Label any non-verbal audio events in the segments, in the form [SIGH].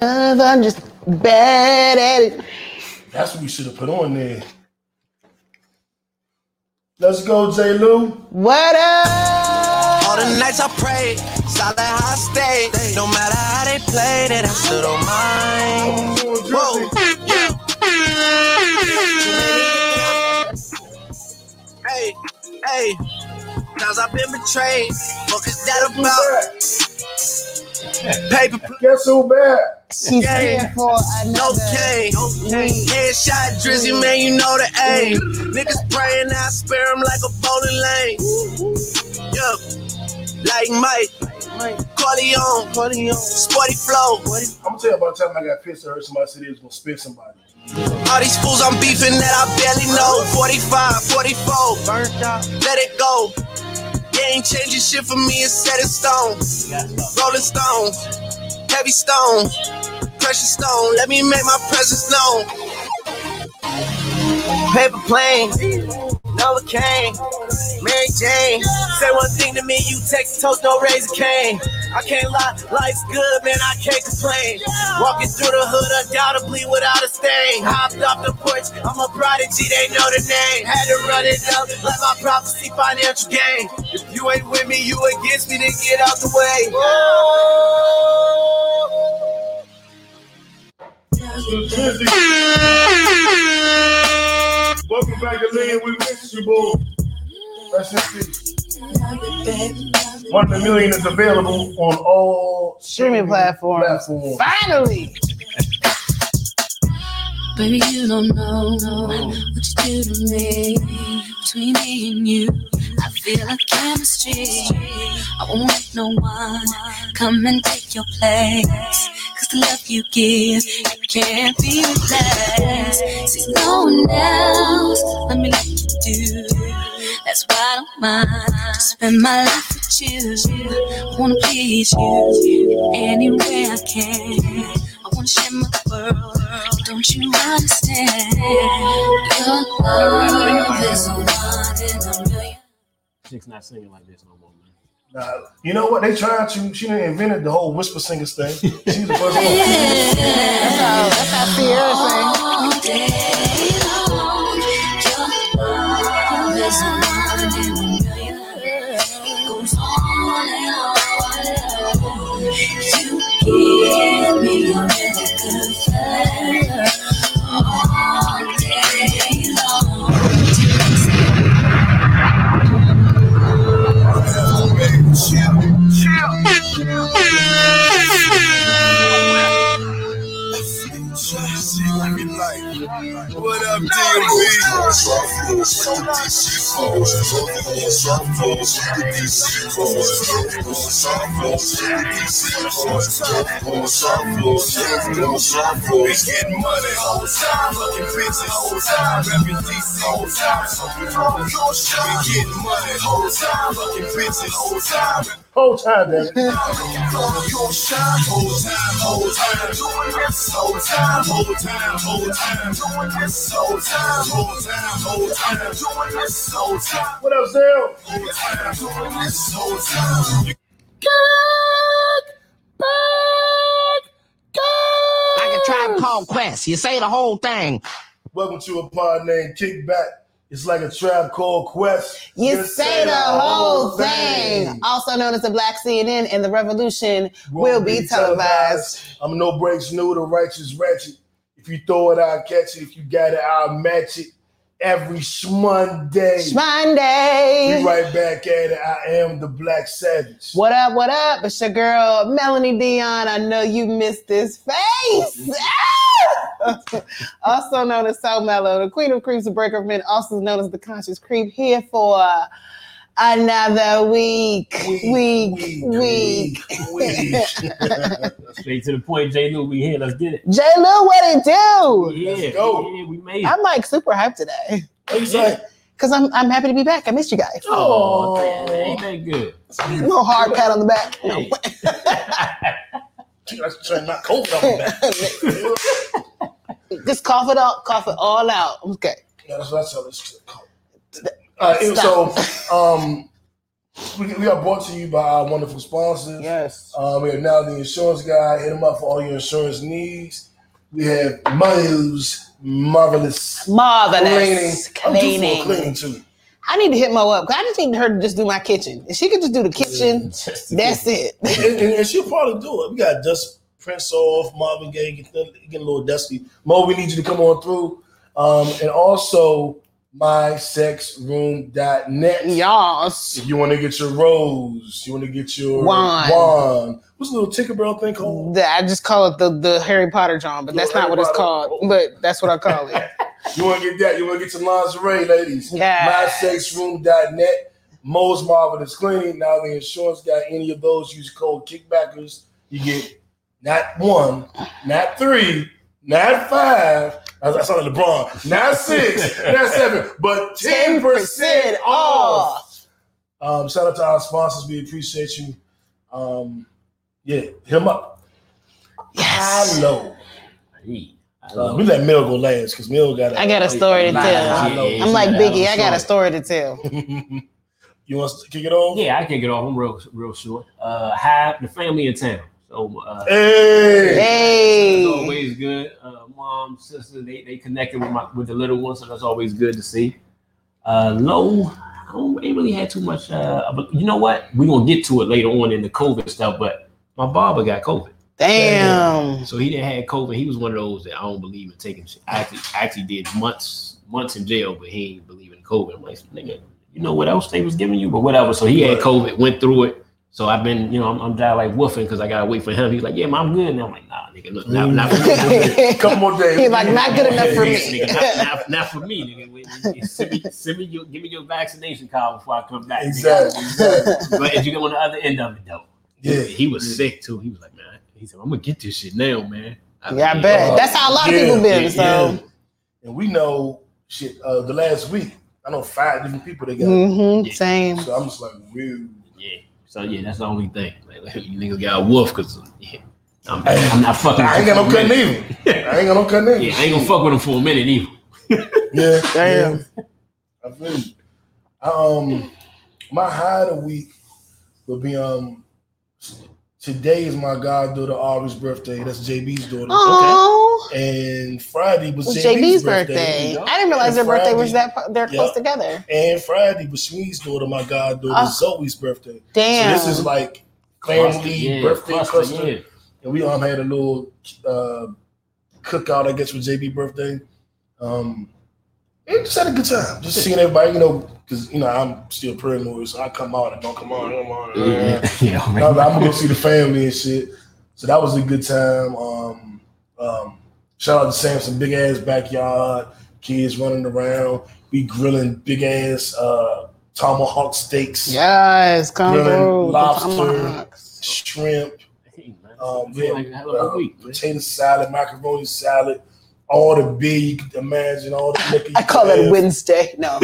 I'm just bad at it. That's what we should have put on there. Let's go, J. Lou. What up? All the nights I prayed, solid how I stayed. No matter how they played it, I still don't mind. Whoa. Hey, hey, cause I've been betrayed. What is that about? Paper Guess who back? She's Yeah. here for No another. cane. Headshot drizzy, man, you know the aim. Niggas praying, I spare them like a bowling lane. Yeah. Like Mike. Corleone. Corleone. Sporty flow. I'm gonna tell you about the time I got pissed. I heard somebody say they was gonna spit somebody. All these fools I'm beefing that I barely know. 45, 44. Burnt out. Let it go. Ain't changing shit for me, it's set in stone. Rolling stone. Heavy stone. Precious stone. Let me make my presence known. Paper plane. Noah Kane. Mary Jane. Say one thing to me, you text toast, no razor cane. I can't lie, life's good, man, I can't complain. Walking through the hood undoubtedly without a stain. Hopped off the porch, I'm a prodigy, they know the name. Had to run it up, let my prophecy financial gain. If you ain't with me, you against me, then get out the way. Welcome back to Lean. You, boo. Rest in peace. One in a million is available on all Streaming platforms. platforms. Finally. Baby, you don't know what you do to me. Between me and you, I feel like chemistry. I won't let no one come and take your place. Cause the love you give, it can't be replaced. See, no one else, let me let you do. That's why I don't mind to spend my life with you. I wanna please you any way I can. I wanna share my world. Don't you understand? Your love is a one in a million. Chick's not singing like this no more, man. Nah, you know what? They tried to. She done invented the whole whisper singers thing. She's the first one. [LAUGHS] That's how, that's how Sierra sang. You give me really good flavor. All day long. What up, DMV? We getting money whole time, looking busy whole time, repping DC whole time. We getting money whole time, looking busy whole time. Whole time, damn time, whole time, whole time, doing this whole time, whole time, whole time, doing this whole time, whole time, whole time, doing this whole time, What up, Zell? whole time, doing this whole time. Like a tribe called Quest. You say the whole thing. Welcome to a pod named Kickback. It's like a trap called Quest. You Just say the whole thing. Also known as the Black CNN and the Revolution will be televised. I'm no breaks new, the righteous ratchet. If you throw it, I'll catch it. If you got it, I'll match it. Every Monday. Monday. We right back at it. I am the Black Savage. What up, what up? It's your girl, Melanie Dion. I know you missed this face. Ah! [LAUGHS] also known as So Mellow, the queen of creeps, the breaker of men, also known as the conscious creep, here for another week. Week, week. week. week [LAUGHS] Straight to the point, J. Lou, we here. Let's get it. J. Lou, what it do? Yeah, go. yeah, we made it. I'm like super hyped today He's like, because I'm I'm happy to be back. I missed you guys. Oh, man, ain't that good? A little hard pat on the back. Hey. [LAUGHS] that's trying not cold on that. Just cough it out, cough it all out. Okay. Yeah, that's what I tell this kid. Uh, so, [LAUGHS] um, We, we are brought to you by our wonderful sponsors. Yes. Um, we are now the insurance guy. Hit him up for all your insurance needs. We have Mo's Marvelous Marvelous for cleaning. cleaning too. I need to hit Mo up I just need her to just do my kitchen. If she could just do the kitchen, Just to that's it. and, and, and she'll probably do it. We got Dust Prince off, Marvin Gaye getting, getting a little dusty. Mo, we need you to come on through. Um, and also mysexroom.net. Yas. If you want to get your rose, you want to get your Wand. wand. What's the little Tinkerbell thing called? The- I just call it the the Harry Potter John, but that's not what it's called. But that's what I call it. [LAUGHS] You want to get that? You want to get your lingerie, ladies? Yes. MySexRoom.net. Mo's Marvelous Cleaning. Now the insurance got any of those. Use code Kickbackers. You get not one, not three, not five. I I saw LeBron. Not six, not seven, but ten percent off. Um, shout out to our sponsors. We appreciate you. Um, yeah, hit him up. Yes. Hello. Uh, we let Mel go last because Mel got. I got a story to tell. yeah, yeah, I'm like Biggie. I'm got a story to tell. [LAUGHS] you want to kick it off? Yeah, I can get off. I'm real, real short. Uh, hi, the family in town. So, uh, Hey. it's Hey. always good. Uh, mom, sister, they, they connected with my with the little ones, so that's always good to see. Uh, low, I don't ain't really had too much. Uh, but you know what? We're gonna get to it later on in the COVID stuff. But my barber got COVID, Damn. so he didn't have COVID. He was one of those that I don't believe in taking. shit. I actually actually did months months in jail, but he ain't believe in COVID. I'm like, nigga, you know what else they was giving you, but whatever. So he had COVID, went through it. So I've been, you know, I'm, I'm down like woofing because I gotta wait for him. He's like, yeah, man, I'm good. And I'm like, nah, nigga, look, not, not for me. Couple more days. He's like, not good enough for me. nigga, not, not, not for me, nigga. Wait, wait, Send me, send me your, give me your vaccination card before I come back. Exactly. exactly. But if you get on the other end of it, though, Yeah. he was Yeah. sick too. He was like, man, he said, I'm gonna get this shit now, man. was Yeah, I bet. "Oh." That's how a lot of people been. yeah, So, Yeah. And we know shit. Uh, the last week, I know five different people that got. it. hmm Yeah. same. So I'm just like, weird. Yeah. So yeah, that's the only thing. Like, you niggas got a wolf because yeah, I'm, I'm not fucking. I ain't with got no him for a cutting either. I ain't got no cutting either. [LAUGHS] Yeah, I ain't gonna fuck with him for a minute either. Yeah. Damn. yeah. I feel you. Um, my high of the week will be um. Today is my goddaughter Ari's birthday. That's JB's daughter. Oh, And Friday was it's JB's, JB's birthday. birthday. I didn't realize their And birthday was that they're close together. And Friday was Shmee's daughter, my goddaughter Oh. Zoe's birthday. Damn. So this is like family Yeah, birthday cluster, cluster. yeah. And we um had a little uh cookout, I guess, for JB birthday. Um it just had a good time. Just seeing everybody, you know, because you know, I'm still paranoid, so I come out and don't come on, come on. Yeah, yeah, I'm, I'm gonna go see the family and shit. So that was a good time. Um, um, shout out to Samson, big ass backyard, kids running around. We grilling big ass uh, tomahawk steaks, Yes, come Grilling lobster. Shrimp, Hey, um, yeah, like a hell of a uh, week, man. potato salad, macaroni salad, all the beer you could imagine, all the [LAUGHS] liquor. you I call could it have. Wednesday. No. [LAUGHS]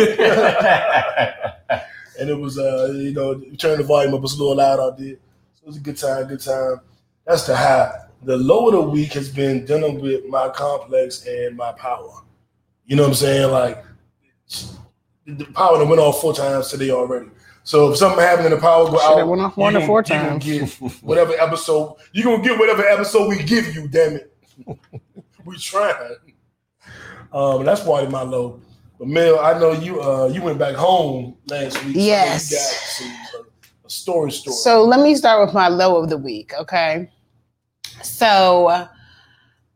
and it was uh you know turn the volume up it was a little loud out there. So it was a good time, good time. That's the high. The low of the week has been dealing with my complex and my power. You know what I'm saying? Like the power that went off four times today already. So if something happened and the power go out, it went off one you than four gonna- you times. get whatever episode you're gonna get whatever episode we give you. Damn it, [LAUGHS] [LAUGHS] we trying. Um, that's my low. But Mel, I know you. Uh, you went back home last week. so Yes. got uh, a story. Story. So let me start with my low of the week, okay? So,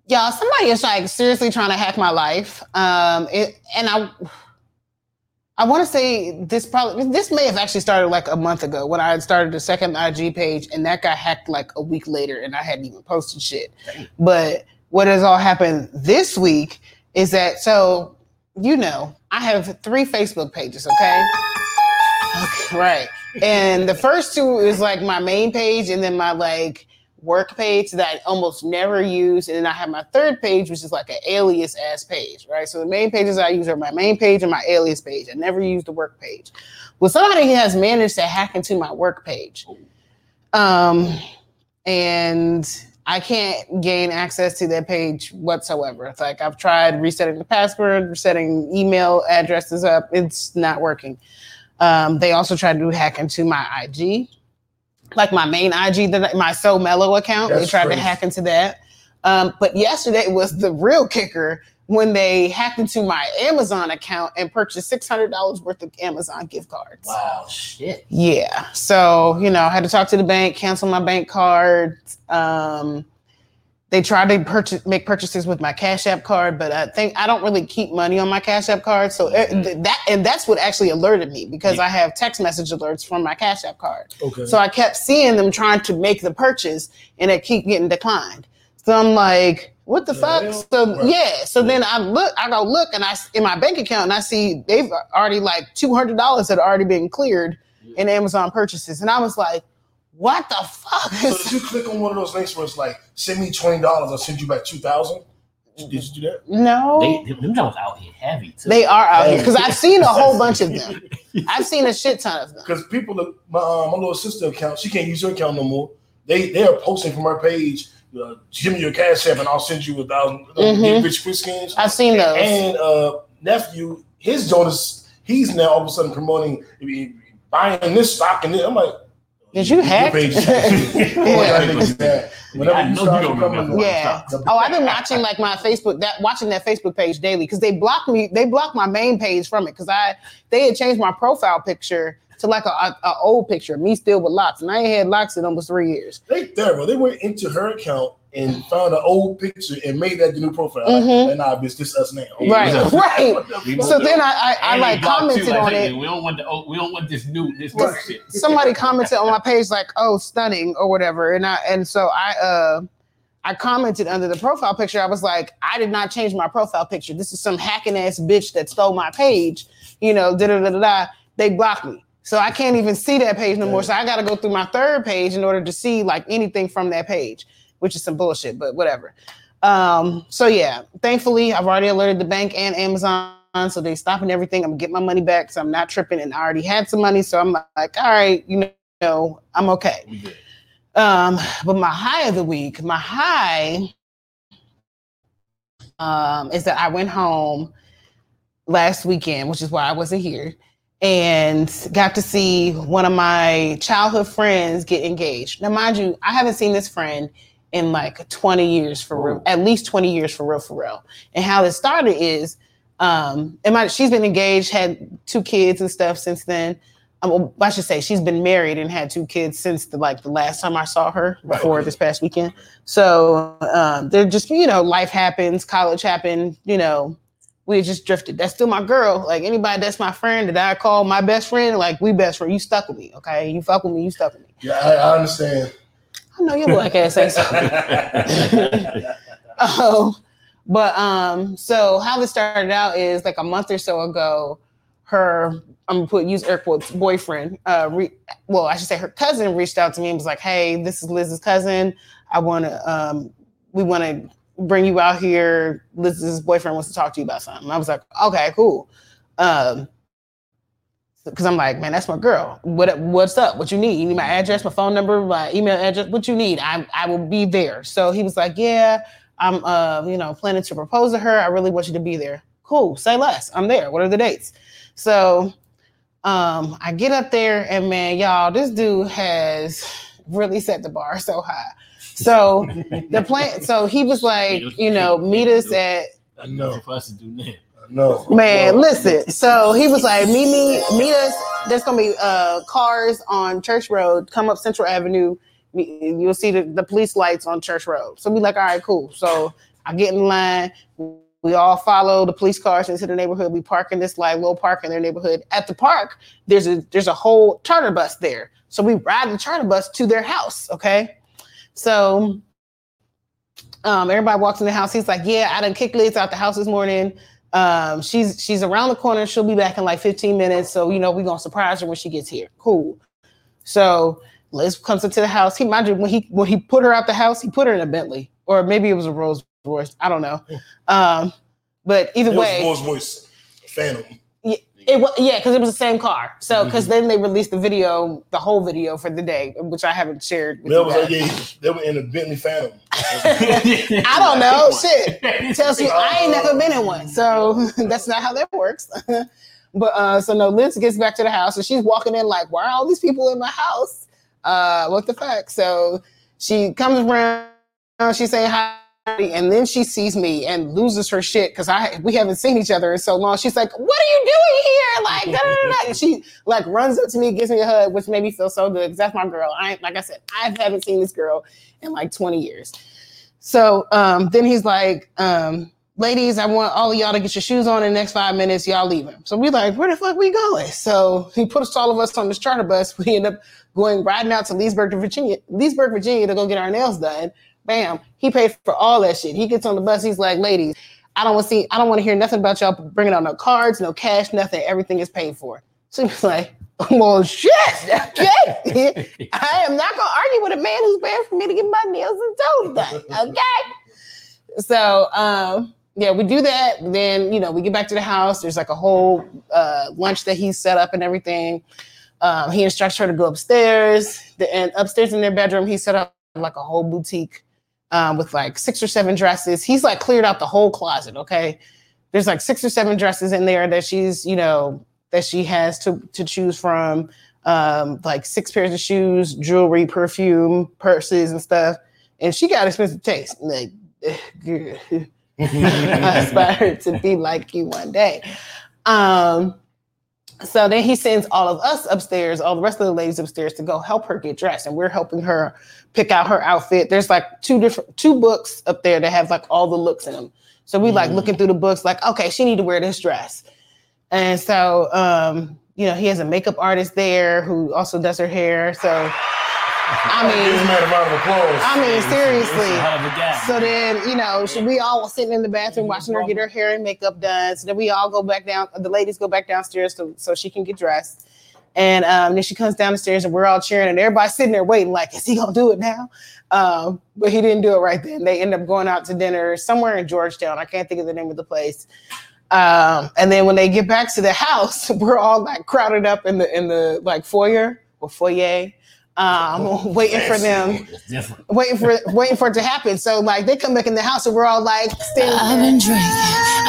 y'all, somebody is like seriously trying to hack my life. Um, it, and I, I want to say this probably this may have actually started like a month ago when I had started the second IG page, and that got hacked like a week later, and I hadn't even posted shit. But what has all happened this week is that so you know I have three Facebook pages, okay? Okay, right. And the first two is like my main page and then my like work page that I almost never use. And then I have my third page, which is like an alias ass page, right? So the main pages I use are my main page and my alias page. I never use the work page. Well, somebody has managed to hack into my work page. Um, and I can't gain access to that page whatsoever. It's like I've tried resetting the password, resetting email addresses up. It's not working. Um, they also tried to hack into my IG, like my main IG, that my So Mellow account. they tried crazy. to hack into that. Um, but yesterday was the real kicker when they hacked into my Amazon account and purchased six hundred dollars worth of Amazon gift cards. Wow, shit. Yeah. So, you know, I had to talk to the bank, cancel my bank card. Um, they tried to purchase make purchases with my Cash App card, but I think I don't really keep money on my Cash App card. So it- th- that and that's what actually alerted me because I have text message alerts from my Cash App card. Okay. So I kept seeing them trying to make the purchase and it keep getting declined. So I'm like, what the The fuck? hell? So Right. yeah. So then I look, I go look and I s- in my bank account and I see they've already like two hundred dollars had already been cleared in Amazon purchases. And I was like, what the fuck? so did you click on one of those links where it's like, send me twenty dollars, I'll send you back two thousand? Did you do that? no. They them Jones out here heavy too. They are out here because I've seen a whole [LAUGHS] bunch of them. I've seen a shit ton of them. Because people, my uh, my little sister account, she can't use her account no more. They they are posting from her page. Uh, give me your cash app and I'll send you a thousand uh, Mhm. get rich quick schemes. I've seen those. And uh, nephew, his Jonas, he's now all of a sudden promoting buying this stock and this. I'm like, Did you your hack? page. Yeah. That. Whenever you start you don't becoming- remember. Yeah. Oh, I've been watching like my Facebook that watching that Facebook page daily because they blocked me. They blocked my main page from it because I they had changed my profile picture to like a, a, a old picture, me still with locks, and I ain't had locks in almost three years. They terrible. They went into her account and found an old picture and made that the new profile. Like, Mhm. and nah, bitch, this us now. Right, right. What the So then I I, I like commented you, like, on hey, it. We don't want the oh, we don't want this new this new shit. somebody commented on my page like, "Oh, stunning" or whatever, and I and so I uh I commented under the profile picture. I was like, I did not change my profile picture. This is some hacking ass bitch that stole my page. You know, da da da da. da. They blocked me, so I can't even see that page no more. So I got to go through my third page in order to see like anything from that page, which is some bullshit, but whatever. Um, so yeah, thankfully I've already alerted the bank and Amazon, so they stopping everything. I'm gonna get my money back, so I'm not tripping, and I already had some money, so I'm like, all right, you know, I'm okay. Um, but my high of the week, my high um, is that I went home last weekend, which is why I wasn't here, and got to see one of my childhood friends get engaged. Now, mind you, I haven't seen this friend in like 20 years for real, at least 20 years for real, for real. And how it started is, um, and my, she's been engaged, had two kids and stuff since then. Um, I should say she's been married and had two kids since the like the last time I saw her Right. before this past weekend. So um, they're just you know life happens, college happened, you know. We just drifted. That's still my girl. Like anybody that's my friend that I call my best friend, like we best friend. You stuck with me, okay? You fuck with me, you stuck with me. Yeah, I, I understand. I know your black ass ain't. [LAUGHS] Oh, but um, so how this started out is like a month or so ago, her I'm gonna put use air quotes boyfriend, uh, re- well, I should say her cousin reached out to me and was like, "Hey, this is Liz's cousin. I want to, um, we want to bring you out here. Liz's boyfriend wants to talk to you about something." I was like, "Okay, cool." Um, because I'm like, man, that's my girl. What what's up? What you need? You need my address, my phone number, my email address. What you need? I I will be there. So he was like, yeah, I'm uh you know planning to propose to her. I really want you to be there. Cool. Say less. I'm there. What are the dates? So um I get up there and man, y'all, this dude has really set the bar so high. So the plan. So he was like, you know, meet us at I know. For us to do that. I know. Man, No. listen. So he was like, meet me, meet us. There's gonna be uh cars on Church Road. Come up Central Avenue. You'll see the, the police lights on Church Road. So we like, all right, cool. So I get in line. We all follow the police cars into the neighborhood. We park in this like little park in their neighborhood. At the park, there's a there's a whole charter bus there. So we ride the charter bus to their house. Okay. So um, everybody walks in the house. He's like, "Yeah, I done kicked Liz out the house this morning. Um, she's she's around the corner. She'll be back in like 15 minutes. So you know we're gonna surprise her when she gets here. Cool. So Liz comes into the house. He mind you, when he when he put her out the house, he put her in a Bentley, or maybe it was a Rolls Royce. I don't know. Um, but either It way, Rolls Royce Phantom. It was yeah, because it was the same car. So because Mm-hmm. then they released the video, the whole video for the day, which I haven't shared. With That you was like, yeah, they were in a Bentley Phantom. [LAUGHS] I don't know. [LAUGHS] Shit. tells you I ain't never been in one, so [LAUGHS] that's not how that works. But uh, so no, Liz gets back to the house and she's walking in like, why are all these people in my house? Uh, what the fuck? So she comes around, she's saying hi, and then she sees me and loses her shit because I we haven't seen each other in so long. She's like, "What are you doing here?" Like, da, da, da, she like runs up to me, gives me a hug, which made me feel so good because that's my girl. I like I said, I haven't seen this girl in like 20 years. So um, then he's like, um, ladies, I want all of y'all to get your shoes on in the next five minutes. Y'all leaving. So we like, where the fuck we going? So he puts all of us on this charter bus. We end up going riding out to Leesburg, Virginia, Leesburg, Virginia to go get our nails done. Bam. He paid for all that shit. He gets on the bus. He's like, ladies, I don't want to see, I don't want to hear nothing about y'all bringing out no cards, no cash, nothing. Everything is paid for. So he was like, well, shit. Okay. [LAUGHS] I am not going to argue with a man who's paying for me to get my nails and toes done. Okay. So, um, yeah, we do that. Then, you know, we get back to the house. There's like a whole uh, lunch that he's set up and everything. Um, he instructs her to go upstairs. The, and upstairs in their bedroom, he set up like a whole boutique um, with like six or seven dresses. He's like cleared out the whole closet. Okay. There's like six or seven dresses in there that she's, you know, that she has to, to choose from. Um, like six pairs of shoes, jewelry, perfume, purses, and stuff. And she got expensive taste. Like, [LAUGHS] I aspire to be like you one day. Um, so then he sends all of us upstairs, all the rest of the ladies upstairs to go help her get dressed. And we're helping her pick out her outfit. There's like two different two books up there that have like all the looks in them. So we like looking through the books, like, okay, she need to wear this dress. And so um, you know, he has a makeup artist there who also does her hair. So [LAUGHS] I mean, a round of applause. I mean, seriously. hell of a guy. So then, you know, so we all were sitting in the bathroom watching her get her hair and makeup done. So then we all go back down. The ladies go back downstairs to, so she can get dressed. And um, then she comes down the stairs and we're all cheering and everybody's sitting there waiting, like, is he gonna do it now? Um, but he didn't do it right then. They end up going out to dinner somewhere in Georgetown. I can't think of the name of the place. Um, and then when they get back to the house, [LAUGHS] we're all like crowded up in the in the like foyer or foyer, um, [LAUGHS] waiting for them waiting for waiting for it to happen. So like they come back in the house and we're all like standing I've there. been drinking.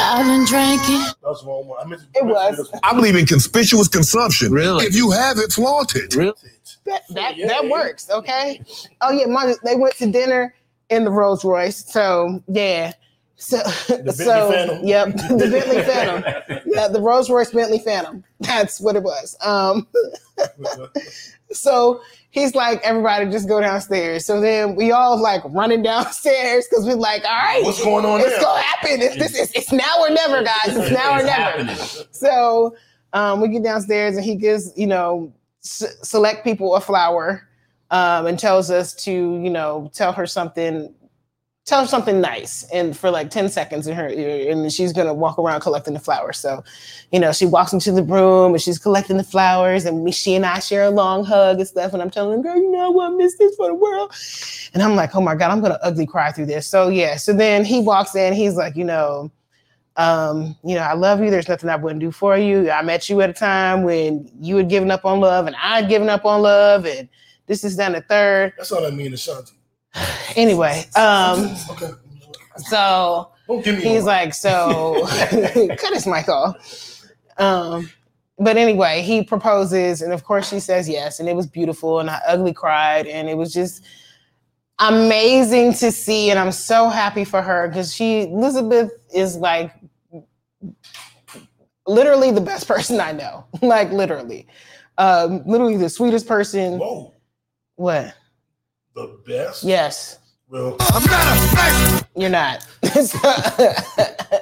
I've been drinking. That's the wrong one. I meant to, It I meant to was. do this one. I believe in conspicuous consumption. Really? If you have it, flaunt it. Really? That that, Yeah, that yeah. works, okay? Oh yeah, my, they went to dinner in the Rolls Royce. So yeah. So [LAUGHS] Bentley so Phantom. yep, the Bentley Phantom. [LAUGHS] Yeah, the Rolls Royce Bentley Phantom. That's what it was. Um [LAUGHS] so he's like, everybody just go downstairs. So then we all like running downstairs because we're like, all right, What's going on it's there? gonna happen. It's, this is it's now or never, guys. It's now or never. happening. So um, we get downstairs and he gives, you know, s- select people a flower um, and tells us to, you know, tell her something, tell her something nice and for like 10 seconds in her ear. And she's to walk around collecting the flowers. So, you know, she walks into the room and she's collecting the flowers and we, she and I share a long hug and stuff. And I'm telling her, girl, you know, wouldn't miss this for the world. And I'm like, oh my God, I'm to ugly cry through this. So yeah. So then he walks in, he's like, you know, um, you know, I love you. There's nothing I wouldn't do for you. I met you at a time when you had given up on love and I had given up on love, and this is down the third. That's all I mean, Ashanti. Anyway, um, Okay. so Don't give me he's like, so [LAUGHS] cut his mic off. Um, but anyway, he proposes, and of course she says yes, and it was beautiful, and I ugly cried, and it was just amazing to see, and I'm so happy for her because she Elizabeth is like literally the best [LAUGHS] person I know, like literally, um, literally the sweetest person. Whoa, What? The best. Yes, Well, I'm not a fan. you're not. [LAUGHS]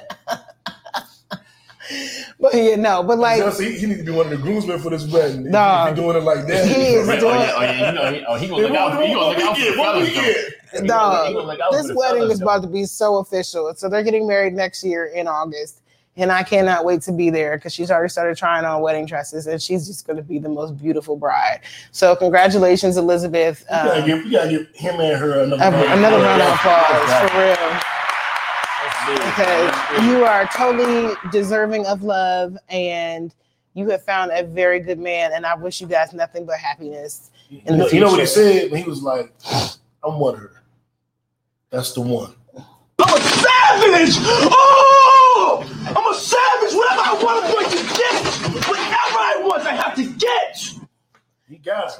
but yeah, no, but like. Just- he, he need to be one of the groomsmen for this wedding. If- Dog. If he doing it like that, He is Oh, yeah, oh, yeah, you know, he, oh, he gonna look out. He gonna look out for the What we fellas. get? He Dog, gonna look out for this wedding is about to be so official. So they're getting married next year in August. And I cannot wait to be there because she's already started trying on wedding dresses and she's just going to be the most beautiful bride. So, congratulations, Elizabeth. You gotta Um, give, you gotta give him and her another, a- round. another round of applause for real because you are totally deserving of love and you have found a very good man. And I wish you guys nothing but happiness. You in the know, you know what he said he was like, "I'm one of her. That's the one." I'm a savage! Oh! I'm a savage. Whatever I want, I'm going to get. Whatever I want, I have to get. He got it.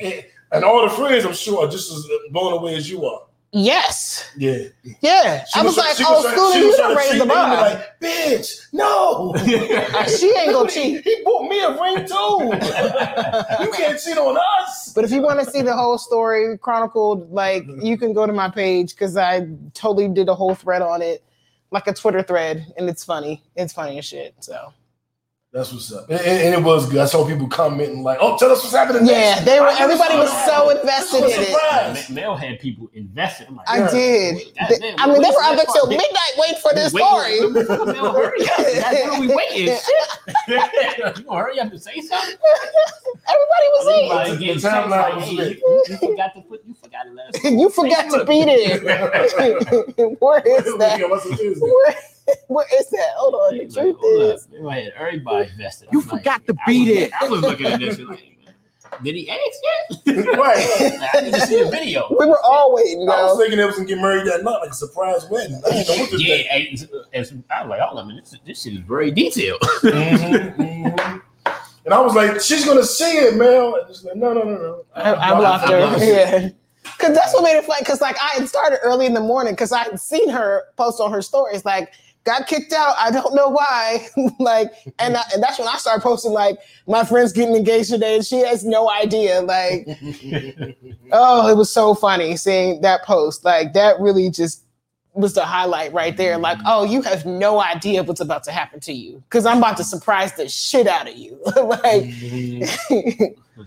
Yeah. And all the friends, I'm sure, are just as blown away as you are. Yes. Yeah. Yeah. She I was, was like, oh, Scooter, you done raised the bar. Like, bitch, no. [LAUGHS] she ain't gonna [LAUGHS] cheat. He bought me a ring too. [LAUGHS] you can't cheat on us. But if you want to see the whole story chronicled, like you can go to my page because I totally did a whole thread on it like a Twitter thread, and it's funny. It's funny as shit. So That's what's up. And, and- and it was good. I saw people commenting like, "Oh, tell us what's happening." yeah, next." they were. I Everybody was so invested was in it. surprised. Mel had people invested. I'm like, I Yeah. did. God They- damn, I mean, they were up there that till part? midnight waiting for this story. Motherfucker, Mel, hurry up. [LAUGHS] That's what we waiting. Shit. [LAUGHS] you gonna hurry up and say something? Everybody was in. Like, The timeline like, was hey, lit. you, you forgot to put, you forgot to let us. [LAUGHS] You forgot to be [LAUGHS] there. [LAUGHS] Where is that? Yeah, what's the Tuesday? Where, where is that? Hold on. The He's like, truth up. is, They were had everybody invested. You I'm like, forgot to I be there. I was looking at this shit like, did he ask yet? right. I need to see the video. we were all waiting. I was thinking they was gonna get married that night, like a surprise wedding. I didn't know what to Yeah, think. hey, as- I was like, hold on, this, this shit is very detailed. Mhm, mhm. And I was like, she's gonna see it, Mel. And she's like, no, no, no, no. I, I blocked her. Yeah. Cause that's what made it funny. Cause like I had started early in the morning because I had seen her post on her stories, like got kicked out. I don't know why. [LAUGHS] like, and I, and that's when I started posting like my friend's getting engaged today, and she has no idea. Like, [LAUGHS] oh, it was so funny seeing that post. Like that really just was the highlight right there. Like, oh, you have no idea what's about to happen to you because I'm about to surprise the shit out of you. [LAUGHS] like, mm-hmm. up,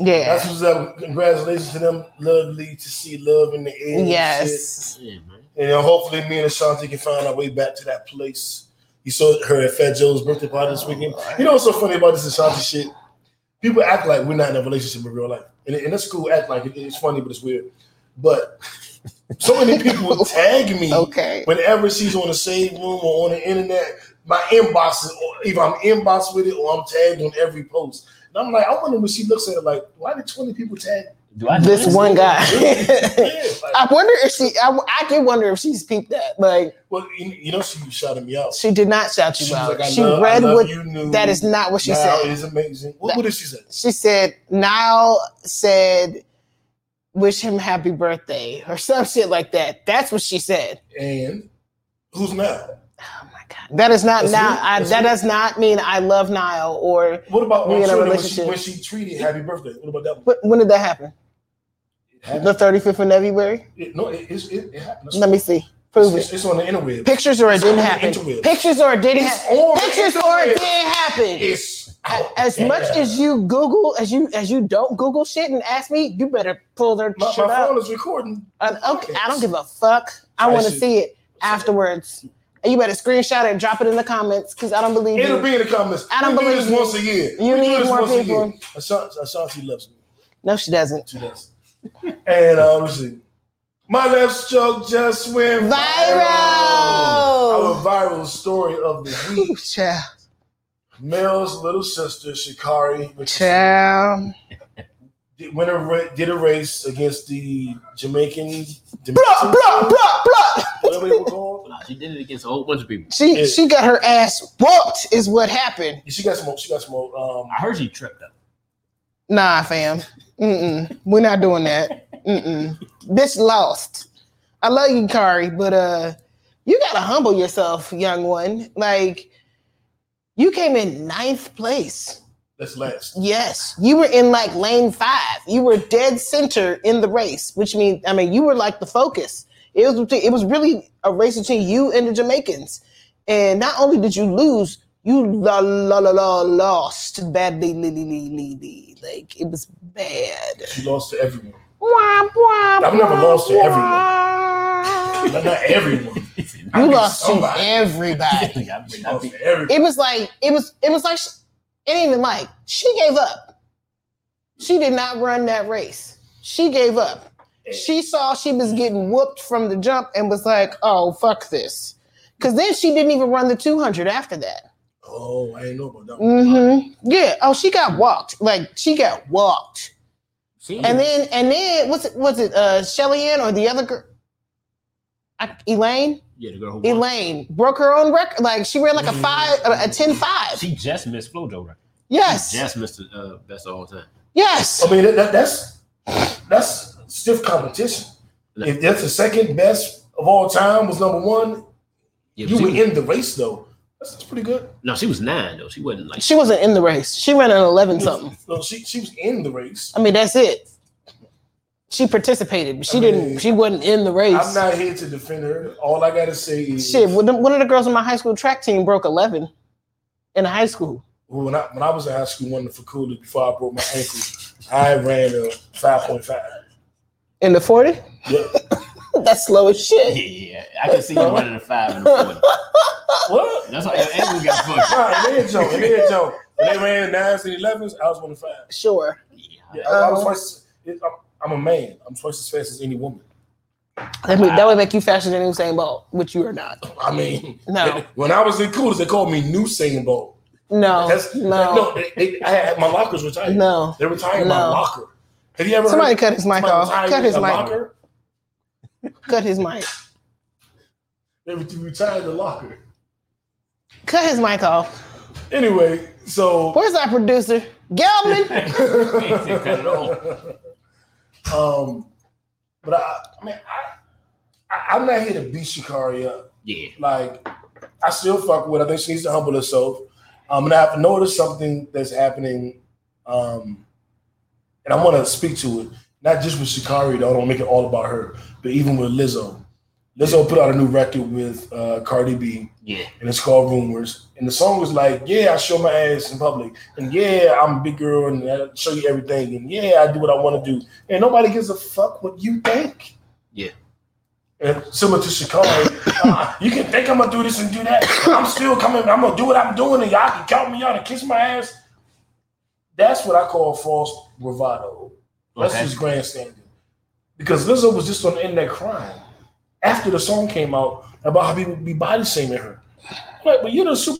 yeah. That's what's up. Congratulations to them. Lovely to see love in the air. Yes. man. Yeah. And uh, hopefully, me and Ashanti can find our way back to that place. You saw her at Fat Joe's birthday party this weekend. You know what's so funny about this Ashanti shit? People act like we're not in a relationship in real life, and, and that's cool. Act like it, it's funny, but it's weird. But so many people [LAUGHS] tag me Okay. whenever she's on the Shade Room or on the internet. My inbox is or either I'm inbox with it or I'm tagged on every post. And I'm like, I wonder when she looks at it, like, why did 20 people tag Do I this one guy. [LAUGHS] yeah, like, I wonder if she. I, I did wonder if she's peeped that. Like well, you, you know, she shouted me out. she did not shout She you was out. like, I she love, read I love what. you knew. That is not what she now said. is amazing. What, That- what did she say? She said Niall said, "Wish him happy birthday" or some shit like that. That's what she said. And who's now? Oh my god, that is not That's now. it? I, that it? does not mean I love Niall or What about We when, in a when, she, relationship. when she tweeted happy birthday? What about that one? when, when did that happen? The thirty fifth of February. It- no, it, it, it happened. Let me see. Prove it's, it. it's on the interweb. Pictures or it It's didn't happen. interweb. Pictures or it didn't happen. Pictures or it didn't happen. It's out as much as you Google, as you as you don't Google shit and ask me, you better pull their my, shit my up. phone is recording. Uh, okay, I don't give a fuck. I I want to see it afterwards. And you better screenshot it and drop it in the comments because I don't believe It'll you. be in the comments. I don't we do believe this you. once a year. You We do need more people. Ashanti, Ashanti loves me. No, she doesn't. She does. and uh, let's see. My left stroke just went Viral. Our viral story of the week. Ooh, Mel's little sister Sha'Carri which child. Did, went a ra- did a race against the Jamaican. Blah blah blah blah. Whatever they were. Nah, she did it against a whole bunch of people. She Yeah. she got her ass whooped. Is what happened. She got smoked. She got some. Um, I heard she tripped up. Nah, fam. Mm-mm. We're not doing that. Mm-mm. Bitch lost. I love you, Kari, but uh, you gotta humble yourself, young one. Like, you came in ninth place. That's last. Yes, you were in like lane five. You were dead center in the race, which means I mean you were like the focus. It was it was really a race between you and the Jamaicans. And not only did you lose, you la la la la lost badly. li- li- li- li- li. Like it was bad. She lost to everyone. I've I've never lost to everyone. But not everyone. I You beat lost to everybody. [LAUGHS] I mean, I lost be- to everyone. It was like it was it was like it ain't even like she gave up. She did not run that race. She gave up. She saw she was getting whooped from the jump and was like, "Oh fuck this," because then she didn't even run the two hundred after that. Oh, I ain't know about that. one. hmm Yeah. Oh, she got walked. Like she got walked. She And then and then what's it? Was it uh Shelly Ann or the other girl? I, Elaine. Yeah, the girl who won. Elaine broke her own record. Like she ran like a five, a, a 10 5. She just missed FloJo record. Yes. Just Mr. Uh, best of all time. Yes. I mean, that, that- that's that's stiff competition. If that's the second best of all time was number one, Yeah, you were she, in the race though. That's, that's pretty good. no, she was nine though. She wasn't like She wasn't in the race. She ran an 11 something. No, she she was in the race. I mean, that's it. She participated, she I didn't. She wasn't in the race. I'm not here to defend her. All I gotta say is Shit, one of the girls on my high school track team broke 11 in high school. when I when I was in high school, one of the faculty before I broke my ankle, I ran a five point five. In the 40? Yeah. [LAUGHS] That's slow as shit. yeah. Yeah. I can see you running a five and a forty. [LAUGHS] What? That's why your ankle got [LAUGHS] fucked. Nah, it ain't joke. It ain't joke. When they ran nines and elevens, I was one of five. Sure. Yeah, I, I was Uh-huh. twice. It, I'm, I'm a man. I'm twice as fast as any woman. That, mean, that would make you faster than Usain Bolt, which you are not. I mean, No. [LAUGHS] When I was in coolers, they called me New Singing Bowl. No. That's no. no. They, they, I had my lockers retired. No. They retired my locker. Have you ever Somebody heard cut his mic off. Cut his mic. Locker? Cut his mic. [LAUGHS] They retired the locker. Cut his mic off. Anyway, so Where's our producer? Gelman. [LAUGHS] Cut it off. Um, but I, I mean, I, I, I'm not here to beat Sha'Carri up. Yeah. Like, I still fuck with. her. I think she needs to humble herself. Um, and I've noticed something that's happening, um, and I want to speak to it. Not just with Sha'Carri, though. I don't make it all about her, but even with Lizzo. Lizzo put out a new record with uh, Cardi B, Yeah. and it's called Rumors. And the song was like, "Yeah, I show my ass in public, and yeah, I'm a big girl, and I show you everything, and yeah, I do what I want to do, and nobody gives a fuck what you think." Yeah. And similar to Sha'Carri, uh, you can think I'm gonna do this and do that. I'm still coming. I'm gonna do what I'm doing, and y'all can count me out and kiss my ass. That's what I call false bravado. That's Okay. just grandstanding. Because Lizzo was just on the internet crying after the song came out about how people be body shaming her. Like, but you're the super